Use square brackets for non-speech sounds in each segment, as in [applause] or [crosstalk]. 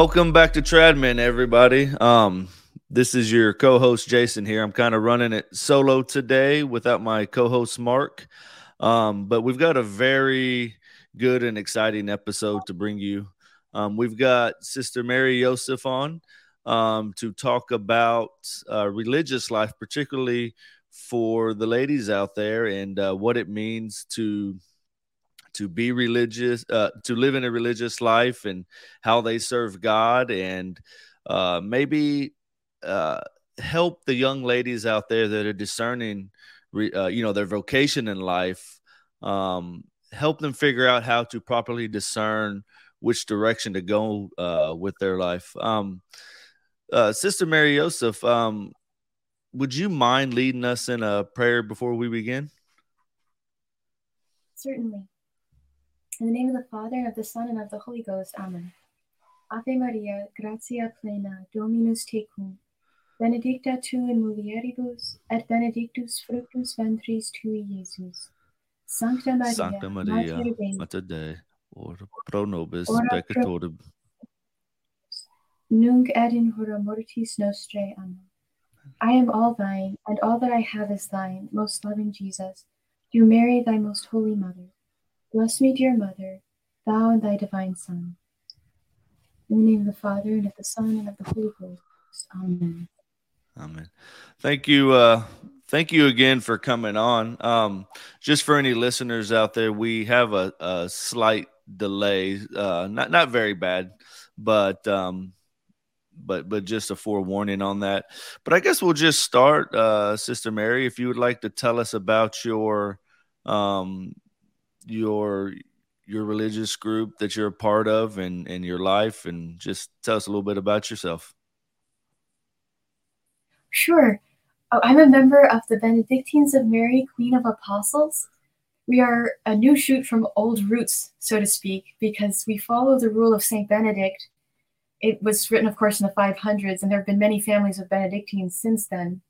Welcome back to Tradman, everybody. Um, this is your co-host Jason here. I'm kind of running it solo today without my co-host Mark, um, but we've got a very good and exciting episode to bring you. Um, we've got Sister Mary Josefa on um, to talk about uh, religious life, particularly for the ladies out there, and uh, what it means to to be religious, uh, to live in a religious life, and how they serve God, and uh, maybe uh, help the young ladies out there that are discerning, uh, you know, their vocation in life. Um, help them figure out how to properly discern which direction to go uh, with their life. Um, uh, Sister Mary Josefa, um, would you mind leading us in a prayer before we begin? Certainly. In the name of the Father, and of the Son, and of the Holy Ghost. Amen. Ave Maria, gratia plena, Dominus tecum, benedicta tu in mulieribus, et benedictus fructus ventris tui, Jesus. Sancta Maria, Sancta Maria Mater Dei, Mater Dei ora pro nobis peccatoribus, nunc et in hora mortis nostrae. Amen. I am all thine, and all that I have is thine, most loving Jesus. Do Mary, thy most holy mother. Bless me, dear mother, thou and thy divine Son. In the name of the Father, and of the Son, and of the Holy Ghost. Amen. Amen. Thank you. Uh, thank you again for coming on. Um, just for any listeners out there, we have a, a slight delay, uh, not not very bad, but um, but but just a forewarning on that. But I guess we'll just start, uh, Sister Mary, if you would like to tell us about your um, your your religious group that you're a part of and and your life, and just tell us a little bit about yourself. Sure. Oh, I'm a member of the Benedictines of Mary, Queen of Apostles. We are a new shoot from old roots, so to speak, because we follow the rule of Saint Benedict it was written, of course, in the 500s, and there have been many families of Benedictines since then.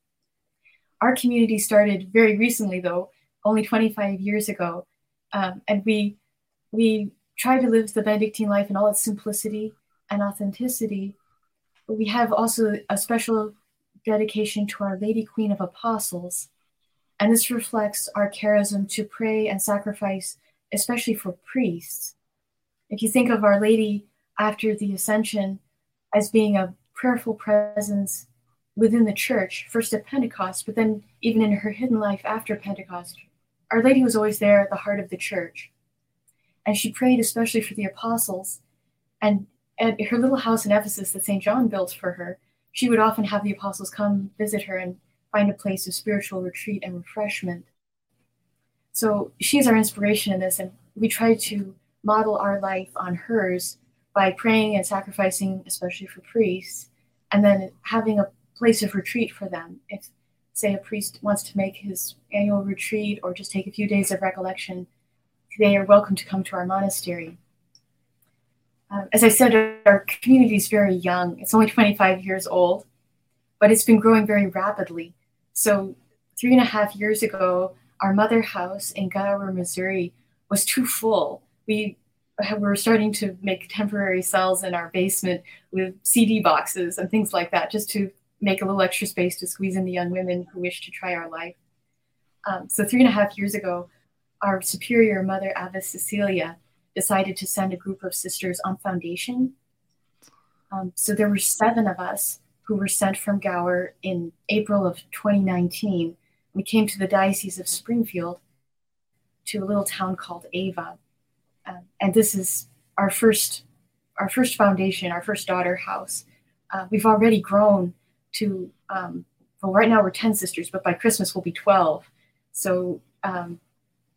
Our community started very recently, though, only 25 years ago, um, and we we try to live the Benedictine life in all its simplicity and authenticity. But we have also a special dedication to Our Lady Queen of Apostles, and this reflects our charism to pray and sacrifice, especially for priests. If you think of Our Lady after the ascension as being a prayerful presence within the church, first at Pentecost, but then even in her hidden life after Pentecost. Our Lady was always there at the heart of the church. And she prayed especially for the apostles. And at her little house in Ephesus that St. John built for her, she would often have the apostles come visit her and find a place of spiritual retreat and refreshment. So she is our inspiration in this, and we try to model our life on hers by praying and sacrificing, especially for priests, and then having a place of retreat for them. If, say, a priest wants to make his annual retreat or just take a few days of recollection, they are welcome to come to our monastery. Uh, as I said, our community is very young. It's only 25 years old, but it's been growing very rapidly. So, three and a half years ago, our mother house in Gower, Missouri was too full. We we're starting to make temporary cells in our basement with CD boxes and things like that, just to make a little extra space to squeeze in the young women who wish to try our life. Um, so three and a half years ago, our superior mother, Abbess Cecilia, decided to send a group of sisters on foundation. Um, so there were seven of us who were sent from Gower in April of 2019. We came to the Diocese of Springfield to a little town called Ava um, and this is our first our first foundation, our first daughter house. Uh, we've already grown to um, well, right now we're ten sisters, but by Christmas we'll be twelve. So um,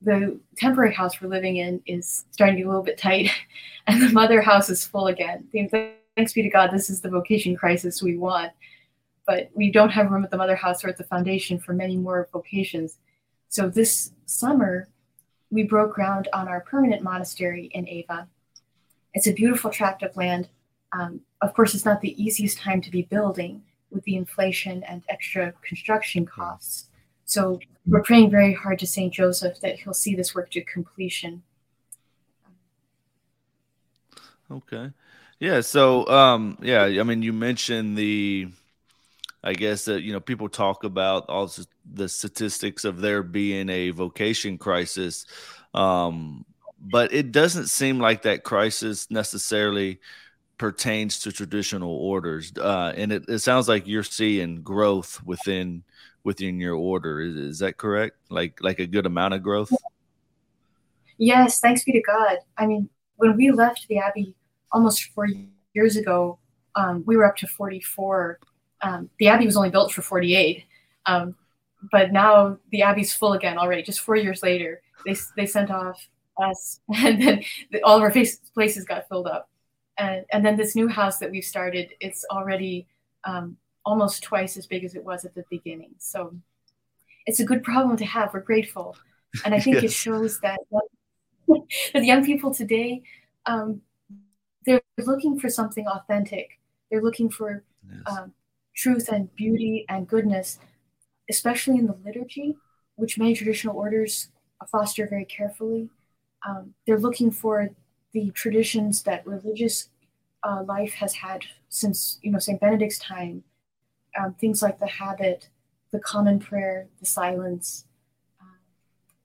the temporary house we're living in is starting to get a little bit tight, [laughs] and the mother house is full again. Thanks be to God, this is the vocation crisis we want. But we don't have room at the mother house or at the foundation for many more vocations. So this summer, we broke ground on our permanent monastery in Ava. It's a beautiful tract of land. Um, of course, it's not the easiest time to be building with the inflation and extra construction costs. So we're praying very hard to St. Joseph that he'll see this work to completion. Okay. Yeah. So, um, yeah, I mean, you mentioned the, I guess that, you know, people talk about all the statistics of there being a vocation crisis. Um, but it doesn't seem like that crisis necessarily pertains to traditional orders. Uh, and it, it sounds like you're seeing growth within within your order. Is, is that correct? Like like a good amount of growth? Yes, thanks be to God. I mean, when we left the Abbey almost four years ago, um, we were up to 44. Um, the Abbey was only built for 48. Um, but now the Abbey's full again already, just four years later. They, they sent off us, [laughs] and then the, all of our face, places got filled up. And, and then this new house that we've started, it's already um, almost twice as big as it was at the beginning. So it's a good problem to have. We're grateful. And I think [laughs] yes. it shows that, [laughs] that young people today, um, they're looking for something authentic. They're looking for yes. um, truth and beauty and goodness, especially in the liturgy, which many traditional orders foster very carefully. Um, they're looking for the traditions that religious uh, life has had since you know Saint Benedict's time, um, things like the habit, the common prayer, the silence, um,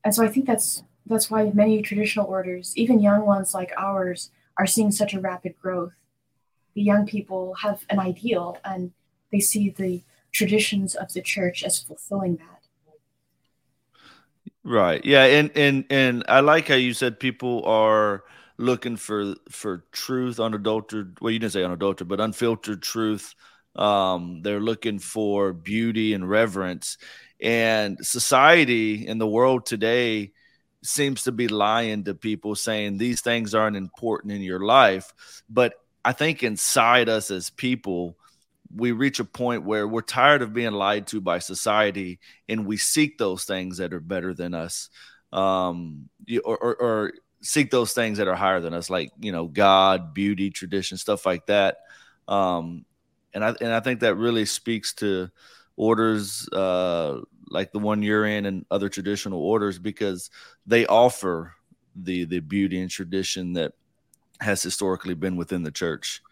and so I think that's that's why many traditional orders, even young ones like ours, are seeing such a rapid growth. The young people have an ideal, and they see the traditions of the church as fulfilling that. Right. Yeah, and and and I like how you said people are looking for for truth, unadulterated. Well, you didn't say unadulterated, but unfiltered truth. Um, they're looking for beauty and reverence, and society in the world today seems to be lying to people, saying these things aren't important in your life. But I think inside us as people, we reach a point where we're tired of being lied to by society, and we seek those things that are better than us. Um, or, or, or seek those things that are higher than us, like you know, God, beauty, tradition, stuff like that. Um, and I and I think that really speaks to orders uh, like the one you're in and other traditional orders because they offer the the beauty and tradition that has historically been within the church.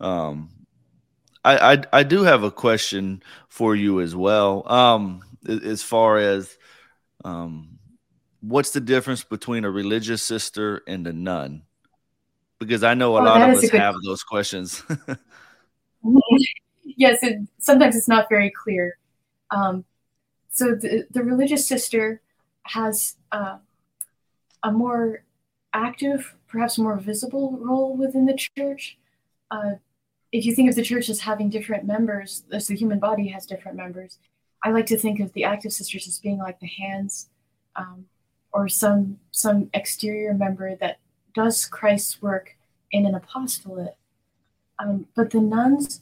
Um, I, I, I do have a question for you as well. Um, as far as um, what's the difference between a religious sister and a nun? Because I know a oh, lot of us have those questions. [laughs] [laughs] yes, it, sometimes it's not very clear. Um, so the, the religious sister has uh, a more active, perhaps more visible role within the church. Uh, if you think of the church as having different members, as the human body has different members, I like to think of the active sisters as being like the hands um, or some some exterior member that does Christ's work in an apostolate. Um, but the nuns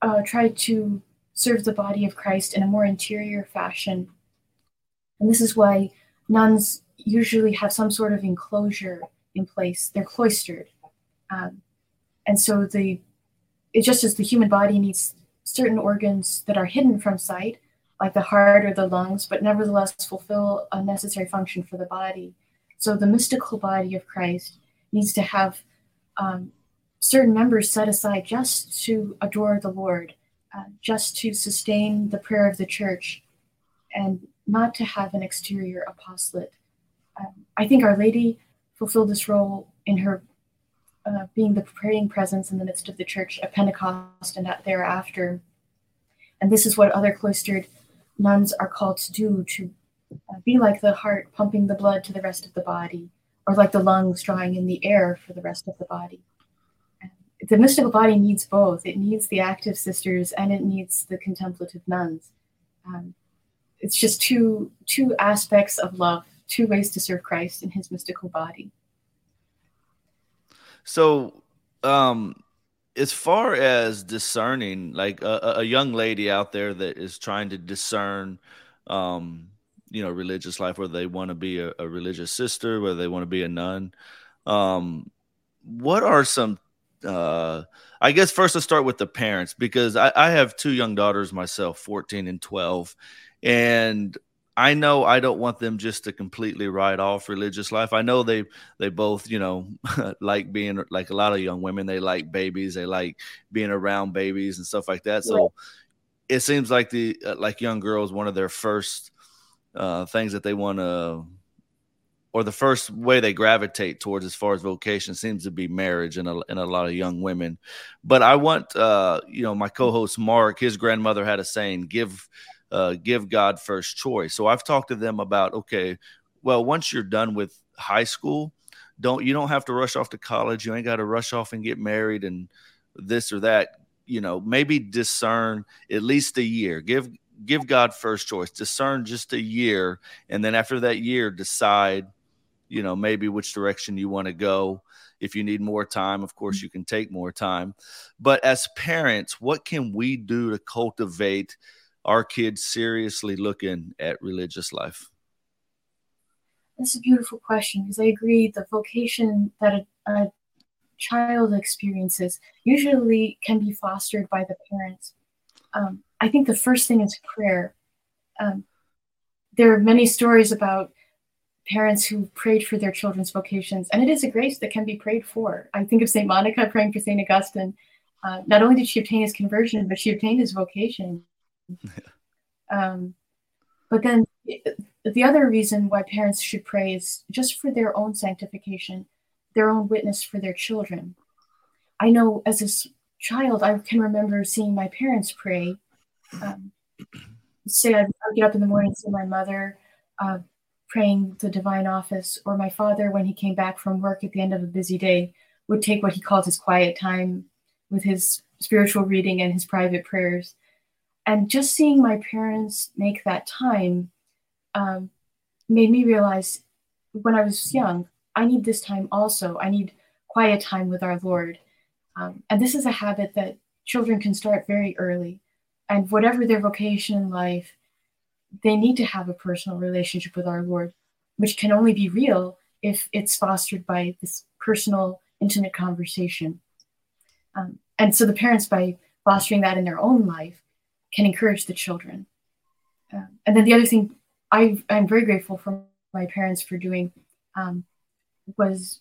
uh, try to serve the body of Christ in a more interior fashion. And this is why nuns usually have some sort of enclosure in place. They're cloistered. Um, and so the it just as the human body needs certain organs that are hidden from sight, like the heart or the lungs, but nevertheless fulfill a necessary function for the body. So the mystical body of Christ needs to have um, certain members set aside just to adore the Lord, uh, just to sustain the prayer of the church, and not to have an exterior apostolate. Um, I think Our Lady fulfilled this role in her uh, being the praying presence in the midst of the church at Pentecost and thereafter. And this is what other cloistered nuns are called to do to uh, be like the heart pumping the blood to the rest of the body, or like the lungs drawing in the air for the rest of the body. the mystical body needs both. It needs the active sisters and it needs the contemplative nuns. Um, it's just two two aspects of love, two ways to serve Christ in His mystical body. So, um, as far as discerning, like a, a, young lady out there that is trying to discern, um, you know, religious life, whether they want to be a, a, religious sister, whether they want to be a nun, um, what are some? Uh, I guess first let's start with the parents because I, I have two young daughters myself, fourteen and twelve, and I know I don't want them just to completely write off religious life. I know they they both, you know, [laughs] like being like a lot of young women, they like babies, they like being around babies and stuff like that. So right. it seems like the uh, like young girls one of their first uh, things that they want to or the first way they gravitate towards as far as vocation seems to be marriage and a, in a lot of young women. But I want, uh, you know, my co-host Mark, his grandmother had a saying, give, uh, give God first choice. So I've talked to them about, okay, well, once you're done with high school, don't, you don't have to rush off to college. You ain't got to rush off and get married and this or that, you know, maybe discern at least a year, give, give God first choice, discern just a year. And then after that year, decide, you know maybe which direction you want to go if you need more time of course you can take more time but as parents what can we do to cultivate our kids seriously looking at religious life that's a beautiful question because i agree the vocation that a, a child experiences usually can be fostered by the parents um, i think the first thing is prayer um, there are many stories about parents who prayed for their children's vocations. And it is a grace that can be prayed for. I think of St. Monica praying for St. Augustine. Uh, not only did she obtain his conversion, but she obtained his vocation. [laughs] um, but then the other reason why parents should pray is just for their own sanctification, their own witness for their children. I know as a child, I can remember seeing my parents pray. Um, say I'd, I'd, get up in the morning, and see my mother uh, praying the divine office, or my father, when he came back from work at the end of a busy day, would take what he called his quiet time with his spiritual reading and his private prayers. And just seeing my parents make that time um, made me realize when I was young, I need this time also. I need quiet time with our Lord. Um, and this is a habit that children can start very early. And whatever their vocation in life, they need to have a personal relationship with our Lord, which can only be real if it's fostered by this personal, intimate conversation. Um, and so the parents, by fostering that in their own life, can encourage the children. Um, and then the other thing I, am very grateful for my parents for doing um, was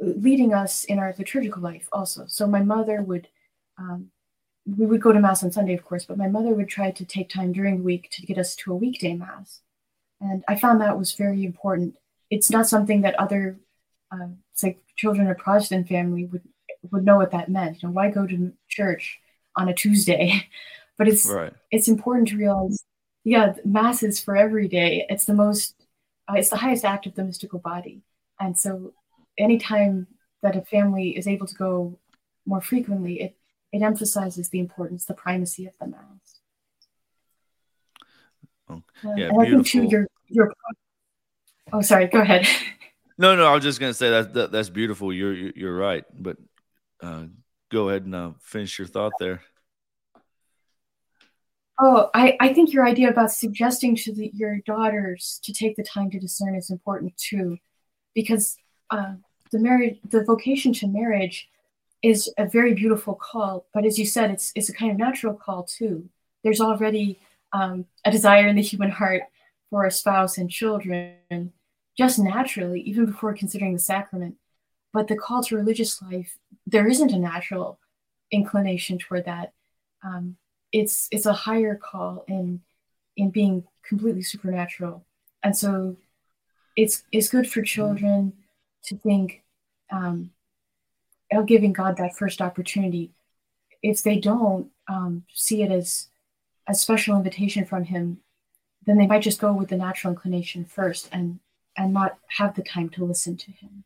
leading us in our liturgical life also. So my mother would um, we would go to mass on Sunday, of course, but my mother would try to take time during the week to get us to a weekday mass. And I found that was very important. It's not something that other, uh, like children of Protestant family would would know what that meant. You know, why go to church on a Tuesday? [laughs] but it's right. it's important to realize, yeah, mass is for every day. It's the most, uh, it's the highest act of the mystical body, and so anytime that a family is able to go more frequently, it it emphasizes the importance, the primacy of the mass. Oh, yeah, uh, beautiful. Too, your, your, oh, sorry, go ahead. [laughs] No, no, I was just gonna say that, that that's beautiful. You're you're right, but uh, go ahead and uh, finish your thought there. Oh, I, I think your idea about suggesting to the, your daughters to take the time to discern is important too, because uh, the marriage, the vocation to marriage is a very beautiful call. But as you said, it's it's a kind of natural call too. There's already um, a desire in the human heart for a spouse and children, just naturally, even before considering the sacrament. But the call to religious life, there isn't a natural inclination toward that. Um, it's it's a higher call in in being completely supernatural, and so it's it's good for children to think um, giving God that first opportunity. If they don't um, see it as a special invitation from Him, then they might just go with the natural inclination first and and not have the time to listen to Him.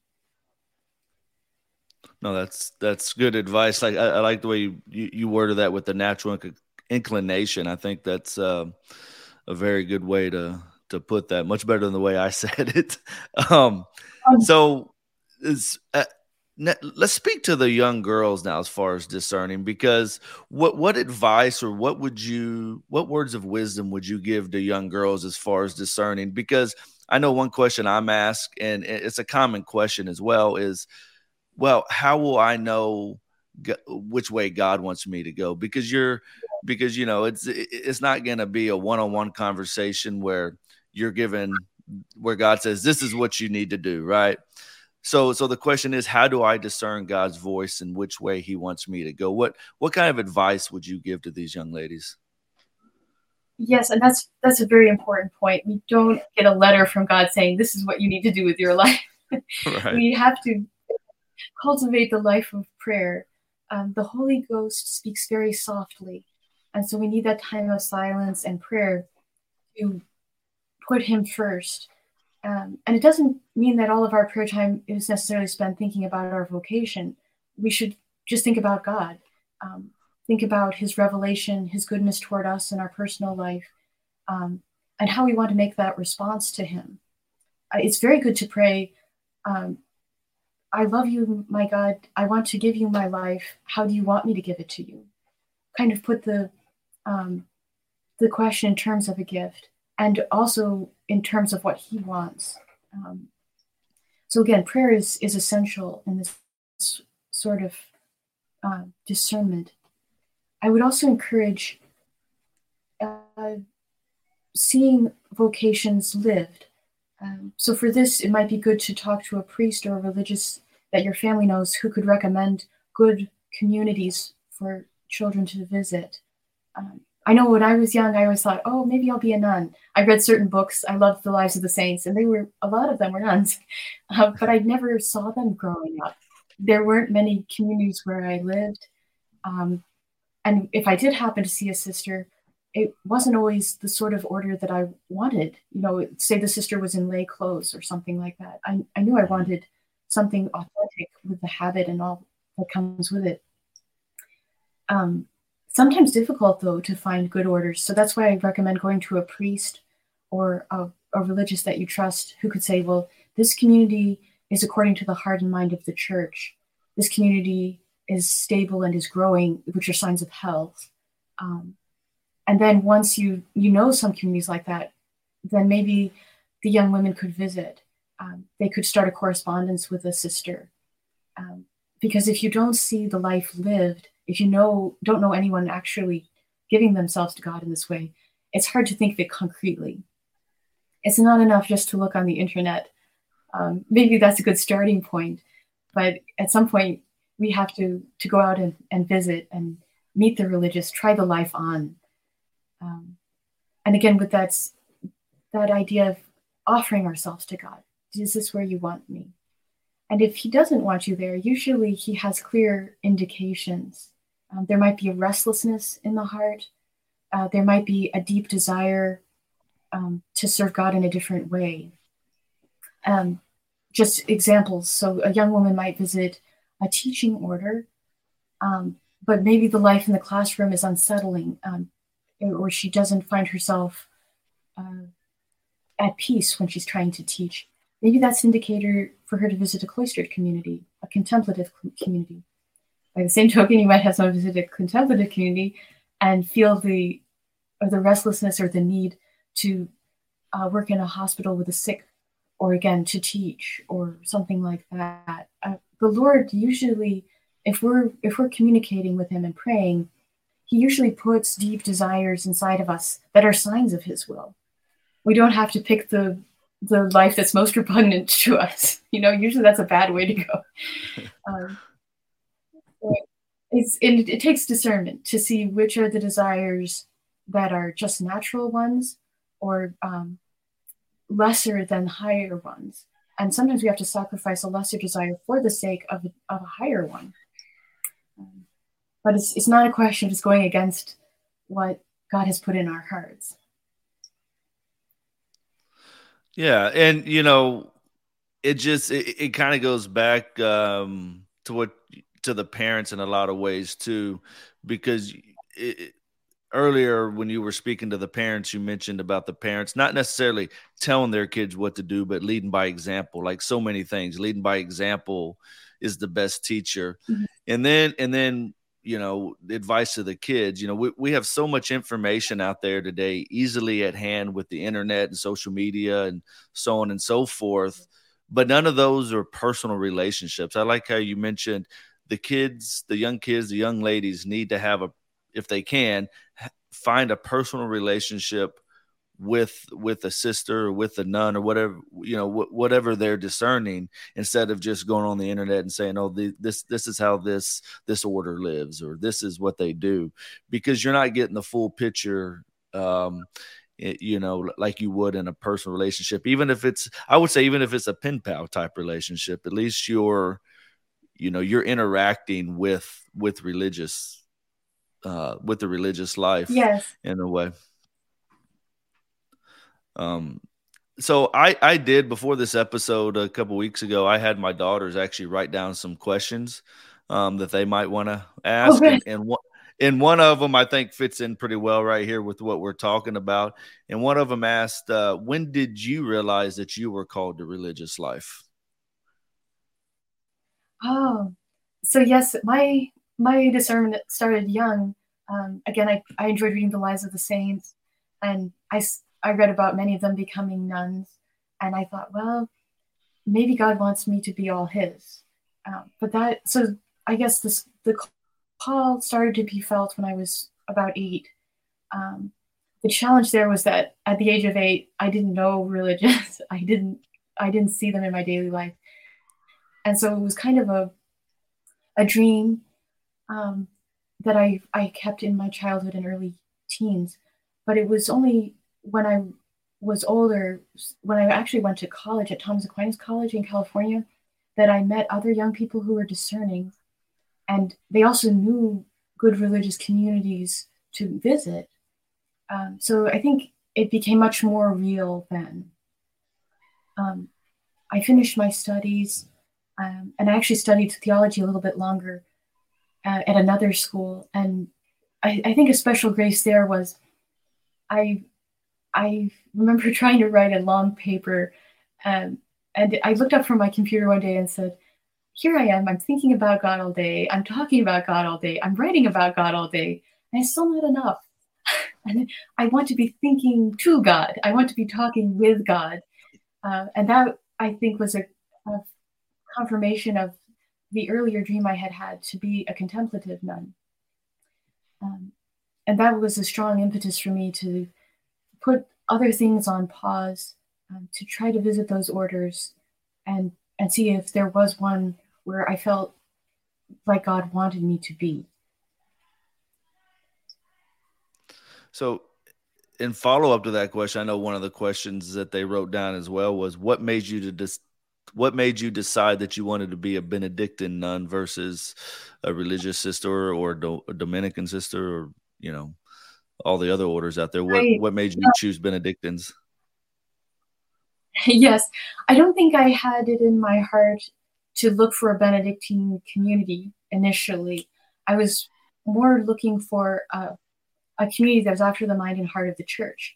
No, that's that's good advice. Like I, I like the way you, you, you worded that with the natural inc- inclination. I think that's uh, a very good way to to put that. Much better than the way I [laughs] said it. Um, um so is uh, let's speak to the young girls now as far as discerning because what what advice or what would you what words of wisdom would you give to young girls as far as discerning because i know one question i'm asked and it's a common question as well is well how will i know which way god wants me to go because you're because you know it's it's not going to be a one-on-one conversation where you're given where God says this is what you need to do, right? So so the question is how do I discern God's voice and which way he wants me to go? What what kind of advice would you give to these young ladies? Yes, and that's that's a very important point. We don't get a letter from God saying this is what you need to do with your [laughs] life. Right. we have to cultivate the life of prayer. Um, the Holy Ghost speaks very softly, and so we need that time of silence and prayer to put Him first. Um, and it doesn't mean that all of our prayer time is necessarily spent thinking about our vocation. We should just think about God. Um, think about his revelation, his goodness toward us in our personal life, um, and how we want to make that response to him. Uh, it's very good to pray, um, I love you, my God. I want to give you my life. How do you want me to give it to you? Kind of put the um, the question in terms of a gift, and also in terms of what He wants. Um, so again, prayer is is essential in this sort of uh, discernment. I would also encourage uh, seeing vocations lived. Um, so for this, it might be good to talk to a priest or a religious that your family knows who could recommend good communities for children to visit. Um, I know when I was young, I always thought, oh, maybe I'll be a nun. I read certain books. I loved the lives of the saints, and they were a lot of them were nuns, [laughs] uh, but I never saw them growing up. There weren't many communities where I lived. Um, and if I did happen to see a sister, it wasn't always the sort of order that I wanted. You know, say the sister was in lay clothes or something like that. I, I knew I wanted something authentic with the habit and all that comes with it. Um, sometimes difficult though to find good orders. So that's why I recommend going to a priest or a, a religious that you trust who could say, well, this community is according to the heart and mind of the church. This community is stable and is growing, which are signs of health. Um, and then once you you know some communities like that, then maybe the young women could visit. Um, they could start a correspondence with a sister, um, because if you don't see the life lived, if you know don't know anyone actually giving themselves to God in this way, it's hard to think of it concretely. It's not enough just to look on the internet. Um, maybe that's a good starting point, but at some point we have to to go out and, and visit and meet the religious, try the life on. Um, and again, with that, that idea of offering ourselves to God. Is this where you want me? And if he doesn't want you there, usually he has clear indications. Um, there might be a restlessness in the heart. Uh, there might be a deep desire um, to serve God in a different way. Um, just examples. So a young woman might visit a teaching order, um, but maybe the life in the classroom is unsettling, um, or she doesn't find herself uh, at peace when she's trying to teach. Maybe that's an indicator for her to visit a cloistered community, a contemplative community. By the same token, you might have someone visit a contemplative community and feel the or the restlessness or the need to uh, work in a hospital with the sick, or again to teach or something like that. Uh, the Lord usually, if we're if we're communicating with Him and praying, He usually puts deep desires inside of us that are signs of His will. We don't have to pick the the life that's most [laughs] repugnant to us. You know, usually that's a bad way to go. [laughs] Um, it's it, it takes discernment to see which are the desires that are just natural ones or um, lesser than higher ones and sometimes we have to sacrifice a lesser desire for the sake of, of a higher one. Um, but it's, it's not a question of just going against what God has put in our hearts. Yeah, and you know, it just it, it kind of goes back um, to what to the parents in a lot of ways too, because it, earlier when you were speaking to the parents you mentioned about the parents not necessarily telling their kids what to do but leading by example like so many things. Leading by example is the best teacher. Mm-hmm. and then and then you know advice to the kids you know we, we have so much information out there today easily at hand with the internet and social media and so on and so forth but none of those are personal relationships. I like how you mentioned the kids the young kids the young ladies need to have a if they can find a personal relationship with with a sister or with a nun or whatever you know wh- whatever they're discerning instead of just going on the internet and saying oh the, this this is how this this order lives or this is what they do because you're not getting the full picture um it, you know like you would in a personal relationship. Even if it's i would say even if it's a pen pal type relationship at least you're you know you're interacting with with religious uh with the religious life yes in a way um, so I I did before this episode a couple weeks ago. I had my daughters actually write down some questions um, that they might want to ask, okay. and, and one and one of them I think fits in pretty well right here with what we're talking about. And one of them asked, uh, "When did you realize that you were called to religious life?" Oh, so yes, my my discernment started young. Um, again, I, I enjoyed reading the lives of the saints, and I I read about many of them becoming nuns, and I thought, well, maybe God wants me to be all His. Um, but that, so I guess this the call started to be felt when I was about eight. Um, the challenge there was that at the age of eight, I didn't know [laughs] religious. I didn't, I didn't see them in my daily life, and so it was kind of a, a dream um, that I I kept in my childhood and early teens. But it was only when I was older, when I actually went to college at Thomas Aquinas College in California, that I met other young people who were discerning. And they also knew good religious communities to visit. Um, so I think it became much more real then. Um, I finished my studies um, and I actually studied theology a little bit longer uh, at another school. And I, I think a special grace there was I I remember [laughs] trying to write a long paper, um, and I looked up from my computer one day and said, "Here I am. I'm thinking about God all day. I'm talking about God all day. I'm writing about God all day, and it's still not enough. [laughs] and I want to be thinking to God. I want to be talking with God, uh, and that I think was a, a confirmation of the earlier dream I had had to be a contemplative nun." Um, and that was a strong impetus for me to put other things on pause um, to try to visit those orders and and see if there was one where I felt like God wanted me to be. So, in follow up to that question, I know one of the questions that they wrote down as well was what made you to dis- what made you decide that you wanted to be a Benedictine nun versus a religious sister or a, Do- a Dominican sister or you know all the other orders out there. What right. what made you choose Benedictines? [laughs] Yes, I don't think I had it in my heart to look for a Benedictine community initially. I was more looking for a, a community that was after the mind and heart of the church,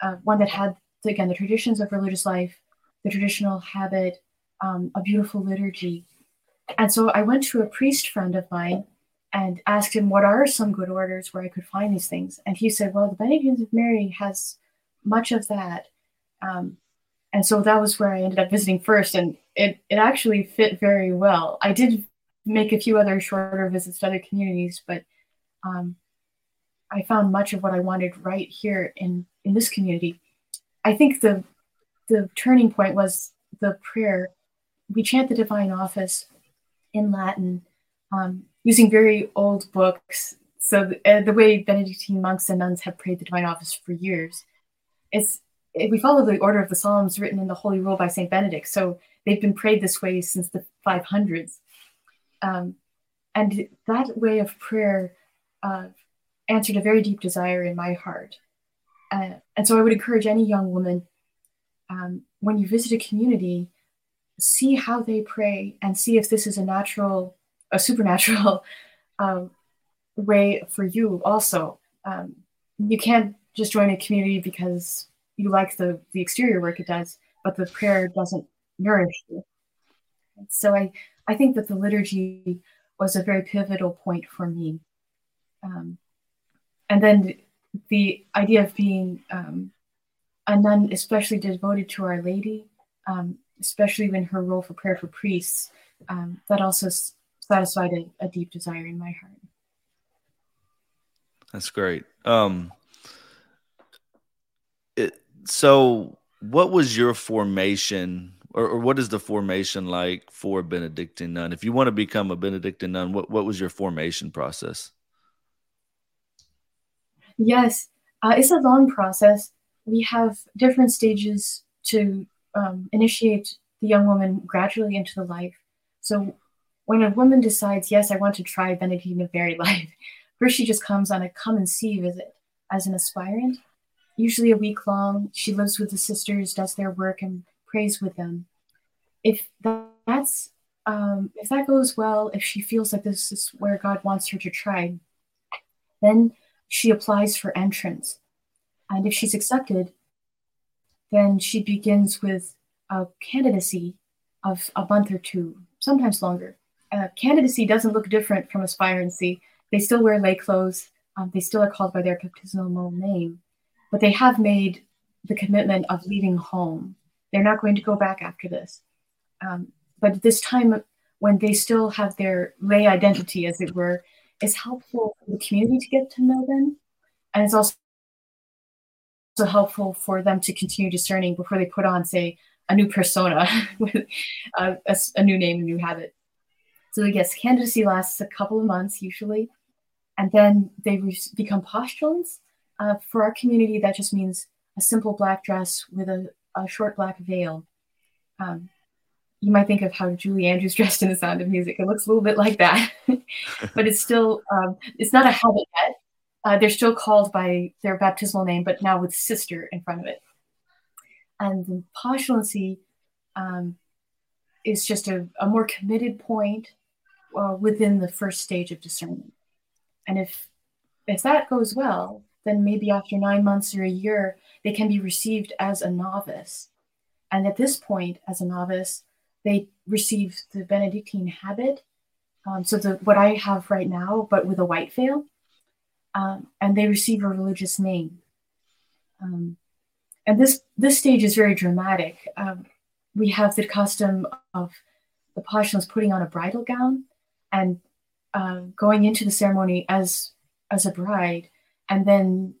uh, one that had again the traditions of religious life, the traditional habit, um, a beautiful liturgy. And so I went to a priest friend of mine and asked him what are some good orders where I could find these things. And he said, well, the Benedictines of Mary has much of that. Um, and so that was where I ended up visiting first. And it, it actually fit very well. I did make a few other shorter visits to other communities, but um, I found much of what I wanted right here in, in this community. I think the, the turning point was the prayer. We chant the divine office in Latin. Um, using very old books. So uh, the way Benedictine monks and nuns have prayed the Divine Office for years, it's it, we follow the order of the Psalms written in the Holy Rule by Saint Benedict. So they've been prayed this way since the 500s, um, and that way of prayer uh, answered a very deep desire in my heart. Uh, and so I would encourage any young woman um, when you visit a community, see how they pray and see if this is a natural a supernatural [laughs] um, way for you also. Um, you can't just join a community because you like the, the exterior work it does, but the prayer doesn't nourish you. So I, I think that the liturgy was a very pivotal point for me. Um, and then the idea of being um, a nun, especially devoted to Our Lady, um, especially when her role for prayer for priests, um, that also satisfied a, a deep desire in my heart. That's great. Um, it so what was your formation or, or, what is the formation like for a benedictine nun if you want to become a benedictine nun what, what was your formation process yes uh, it's a long process we have different stages to um, initiate the young woman gradually into the life so when a woman decides yes i want to try benedictine married life [laughs] first she just comes on a come and see visit as an aspirant usually a week long. She lives with the sisters, does their work, and prays with them. If that's um, if that goes well, if she feels like this is where God wants her to try, then she applies for entrance. And if she's accepted, then she begins with a candidacy of a month or two, sometimes longer. Uh, candidacy doesn't look different from aspirancy. They still wear lay clothes. Um, they still are called by their baptismal name but they have made the commitment of leaving home. They're not going to go back after this. Um, but this time, when they still have their lay identity, as it were, is helpful for the community to get to know them. And it's also also helpful for them to continue discerning before they put on, say, a new persona [laughs] with a, a, a, new name, a new habit. So, yes, candidacy lasts a couple of months usually, and then they re- become postulants, uh, for our community, that just means a simple black dress with a, a short black veil. Um, you might think of how Julie Andrews [laughs] dressed in The Sound of Music. It looks a little bit like that, [laughs] but it's still um, it's not a habit yet. Uh, they're still called by their baptismal name, but now with sister in front of it. And the postulancy um, is just a, a, more committed point uh, within the first stage of discernment. And if if that goes well, then maybe after nine months or a year, they can be received as a novice. And at this point, as a novice, they receive the Benedictine habit. Um, so the, what I have right now, but with a white veil, um, and they receive a religious name. Um, and this this stage is very dramatic. Um, we have the custom of the postulants putting on a bridal gown and uh, going into the ceremony as as a bride and then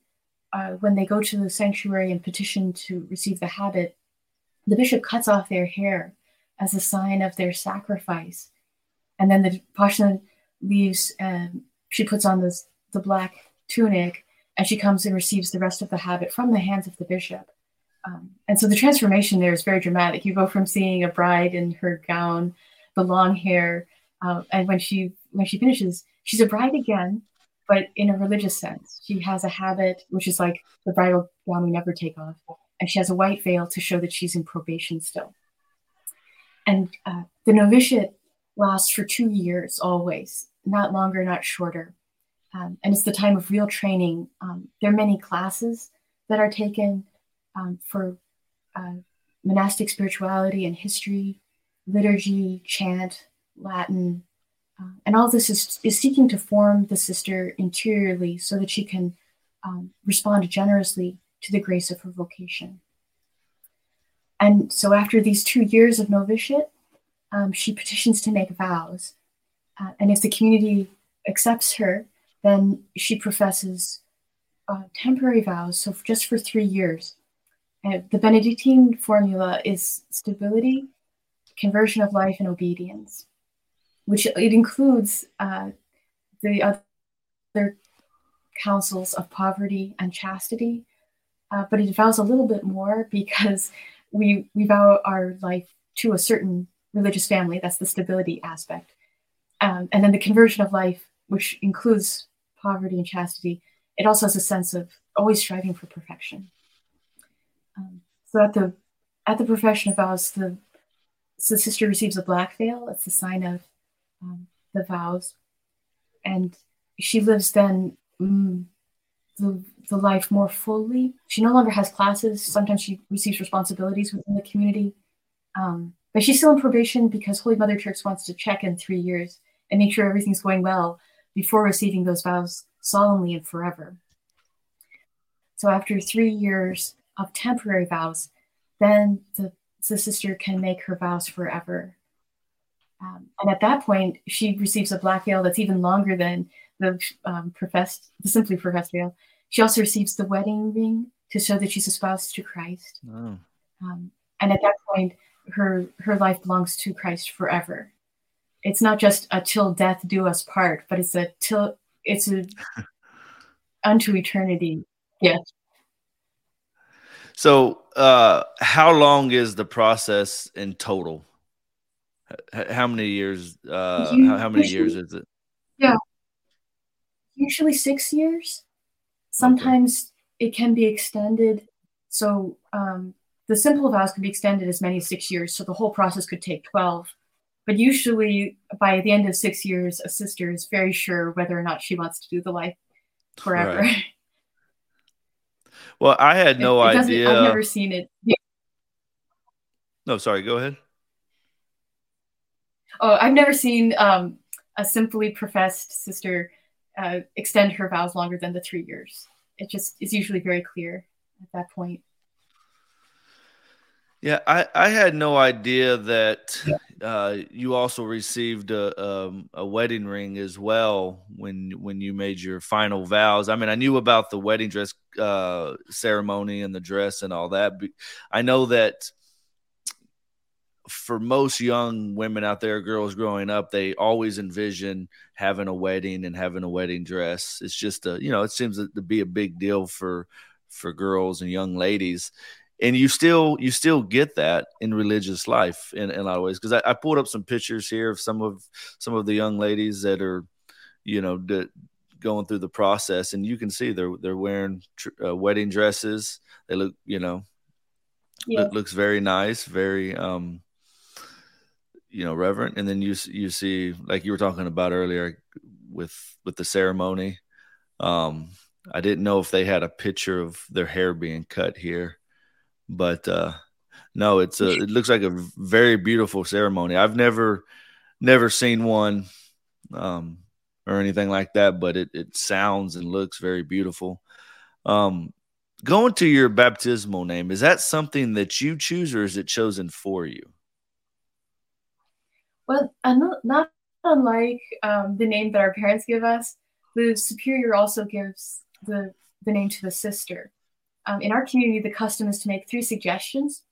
uh, when they go to the sanctuary and petition to receive the habit, the bishop cuts off their hair as a sign of their sacrifice. And then the postulant leaves and she puts on this, the black tunic and she comes and receives the rest of the habit from the hands of the bishop. Um, and so the transformation there is very dramatic. You go from seeing a bride in her gown, the long hair, uh, and when she when she finishes, she's a bride again, but in a religious sense. She has a habit, which is like the bridal gown we never take off, and she has a white veil to show that she's in probation still. And uh, the novitiate lasts for two years always, not longer, not shorter. Um, and it's the time of real training. Um, there are many classes that are taken um, for uh, monastic spirituality and history, liturgy, chant, Latin, uh, and all this is, is seeking to form the sister interiorly so that she can um, respond generously to the grace of her vocation. And so, after these two years of novitiate, um, she petitions to make vows. Uh, and if the community accepts her, then she professes uh, temporary vows, so just for three years. Uh, the Benedictine formula is stability, conversion of life, and obedience which it includes uh, the other counsels of poverty and chastity, uh, but it vows a little bit more because we we vow our life to a certain religious family. That's the stability aspect, um, and then the conversion of life, which includes poverty and chastity. It also has a sense of always striving for perfection. Um, so at the at the profession of vows, the the sister receives a black veil. It's a sign of um, the vows, and she lives then mm, the, the life more fully. She no longer has classes. Sometimes she receives responsibilities within the community, um, but she's still in probation because Holy Mother Church wants to check in three years and make sure everything's going well before receiving those vows solemnly and forever. So after three years of temporary vows, then the, the sister can make her vows forever um, and at that point, she receives a black veil that's even longer than the um, professed, the simply professed veil. She also receives the wedding ring to show that she's espoused to Christ. Oh. Um, and at that point, her her life belongs to Christ forever. It's not just a till death do us part, but it's a till it's a [laughs] unto eternity Yeah. So, uh, how long is the process in total? H- how many years? Uh, how, how, many years is it? Yeah, usually six years. Sometimes okay. it can be extended. So um, the simple vows could be extended as many as six years. So the whole process could take twelve. But usually, by the end of six years, a sister is very sure whether or not she wants to do the life forever. Right. [laughs] Well, I had no it, it idea. I've never seen it. Yeah. No, sorry. Go ahead. Oh, I've never seen um, a simply professed sister uh, extend her vows longer than the three years. It just is usually very clear at that point. Yeah, I, I had no idea that uh, you also received a, um, a wedding ring as well when when you made your final vows. I mean, I knew about the wedding dress uh, ceremony and the dress and all that. But I know that for most young women out there, girls growing up, they always envision having a wedding and having a wedding dress. It's just a you know, it seems to be a big deal for for girls and young ladies and you still you still get that in religious life in, in a lot of ways. Because I, I, pulled up some pictures here of some of some of the young ladies that are you know d- going through the process. And you can see they're they're wearing tr- uh, wedding dresses. They look you know yeah. Look, looks very nice very um you know reverent. And then you you see like you were talking about earlier with with the ceremony um I didn't know if they had a picture of their hair being cut here but uh, no, it's a it looks like a very beautiful ceremony. I've never never seen one um, or anything like that, but it it sounds and looks very beautiful. Um, going to your baptismal name is that something that you choose or is it chosen for you? Well, not, not unlike um, the name that our parents give us, the superior also gives the the name to the sister um, in our community, the custom is to make three suggestions.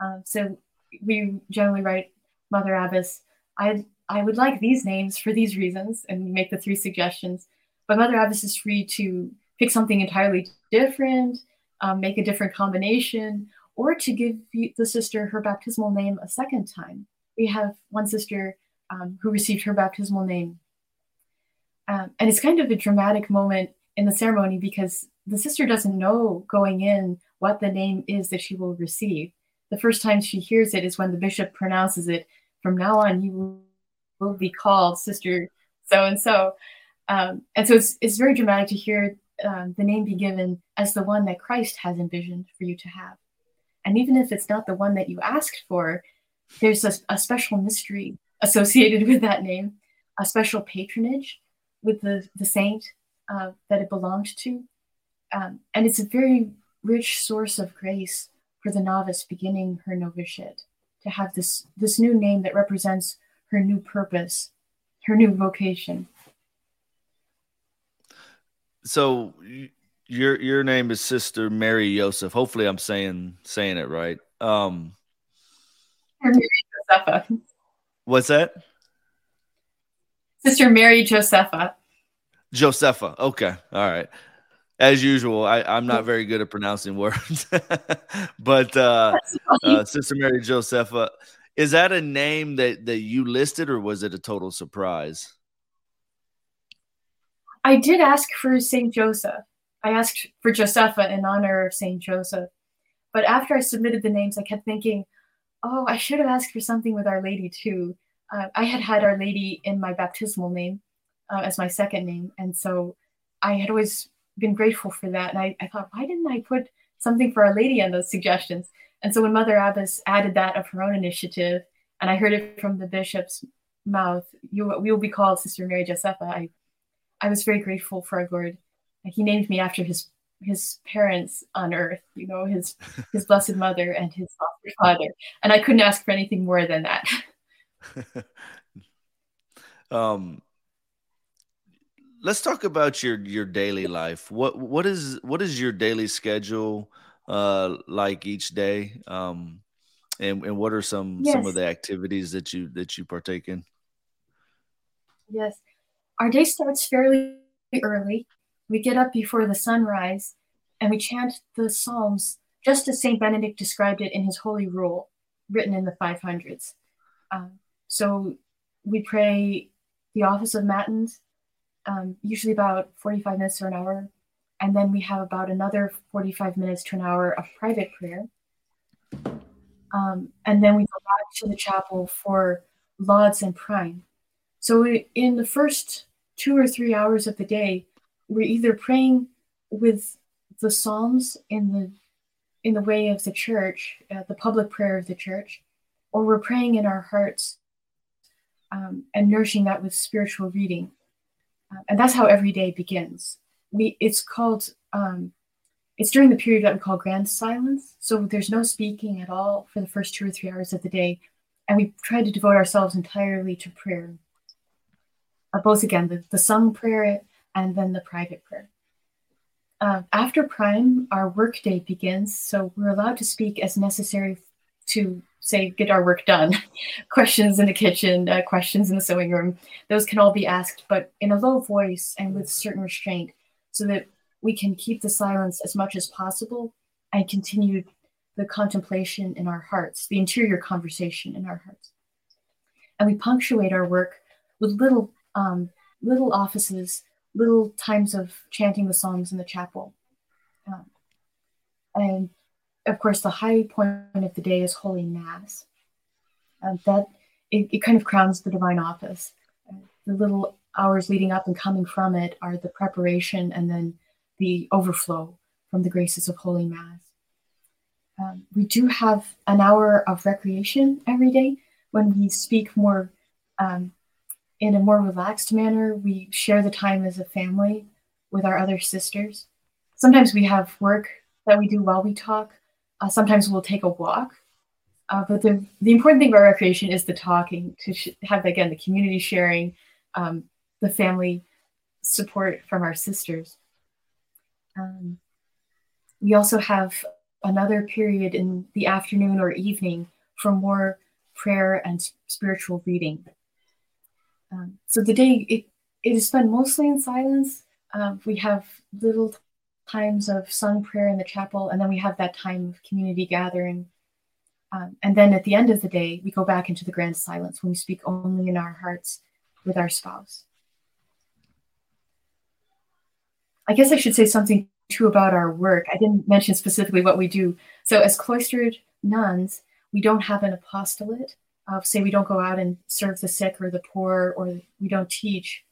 Um, so we generally write Mother Abbess, I, I would like these names for these reasons, and make the three suggestions. But Mother Abbess is free to pick something entirely different, um, make a different combination, or to give the sister her baptismal name a second time. We have one sister um, who received her baptismal name. Um, and it's kind of a dramatic moment in the ceremony because the sister doesn't know going in what the name is that she will receive. The first time she hears it is when the bishop pronounces it. From now on, you will be called Sister so and so. And so it's, it's very dramatic to hear um, the name be given as the one that Christ has envisioned for you to have. And even if it's not the one that you asked for, there's a, a special mystery associated [laughs] with that name, a special patronage with the, the saint uh, that it belonged to. Um, and it's a very rich source of grace for the novice beginning her novitiate to have this, this new name that represents her new purpose, her new vocation. So your your name is Sister Mary Joseph. Hopefully, I'm saying saying it right. Um, Mary Josefa. What's that? Sister Mary Josefa. Josefa. Okay. All right as usual, I, I'm not very good at pronouncing [laughs] words, but uh, uh, Sister Mary Josefa, is that a name that that you listed, or was it a total surprise? I did ask for Saint Joseph. I asked for Josefa in honor of Saint Joseph, but after I submitted the names, I kept thinking, "Oh, I should have asked for something with Our Lady too." Uh, I had had Our Lady in my baptismal name uh, as my second name, and so I had always been grateful for that. And I, I thought, why didn't I put something for Our Lady on those suggestions? And so when Mother Abbess added that of her own initiative, and I heard it from the bishop's mouth, you we will be called Sister Mary Josefa. I, I was very grateful for our Lord. He named me after his his parents on earth, you know, his his [laughs] blessed mother and his foster father. And I couldn't ask for anything more than that. [laughs] um let's talk about your your daily life. What what is what is your daily schedule uh like each day? Um and and what are some yes. some of the activities that you that you partake in? Yes. Our day starts fairly early. We get up before the sunrise and we chant the Psalms just as St. Benedict described it in his Holy Rule, written in the 500s. Um, so we pray the office of Matins, um, usually about 45 minutes or an hour. And then we have about another 45 minutes to an hour of private prayer. Um, and then we go back to the chapel for lauds and prime. So in the first two or three hours of the day, we're either praying with the Psalms in the in the way of the church, uh, the public prayer of the church, or we're praying in our hearts um, and nourishing that with spiritual reading. And that's how every day begins. We it's called um, it's during the period that we call grand silence. So there's no speaking at all for the first two or three hours of the day, and we try to devote ourselves entirely to prayer. Uh, both again the, the sung prayer and then the private prayer. Uh, after prime, our workday begins, so we're allowed to speak as necessary to say get our work done. [laughs] questions in the kitchen, uh, questions in the sewing room, those can all be asked, but in a low voice and with certain restraint, so that we can keep the silence as much as possible and continue the contemplation in our hearts, the interior conversation in our hearts. And we punctuate our work with little um, little offices little times of chanting the psalms in the chapel. Um, and of course, the high point of the day is Holy Mass. Um, that it, it, kind of crowns the divine office. Uh, the little hours leading up and coming from it are the preparation and then the overflow from the graces of Holy Mass. Um, we do have an hour of recreation every day when we speak more um, in a more relaxed manner. We share the time as a family with our other sisters. Sometimes we have work that we do while we talk. Uh, sometimes we'll take a walk. Uh, but the, the important thing about recreation is the talking, to sh- have, again, the community sharing, um, the family support from our sisters. Um, we also have another period in the afternoon or evening for more prayer and spiritual reading. Um, so the day it, it is spent mostly in silence. Uh, we have little times of sung prayer in the chapel, and then we have that time of community gathering. Um, and then at the end of the day, we go back into the grand silence when we speak only in our hearts with our spouse. I guess I should say something too about our work. I didn't mention specifically what we do. So, as cloistered nuns, we don't have an apostolate say we don't go out and serve the sick or the poor or we don't teach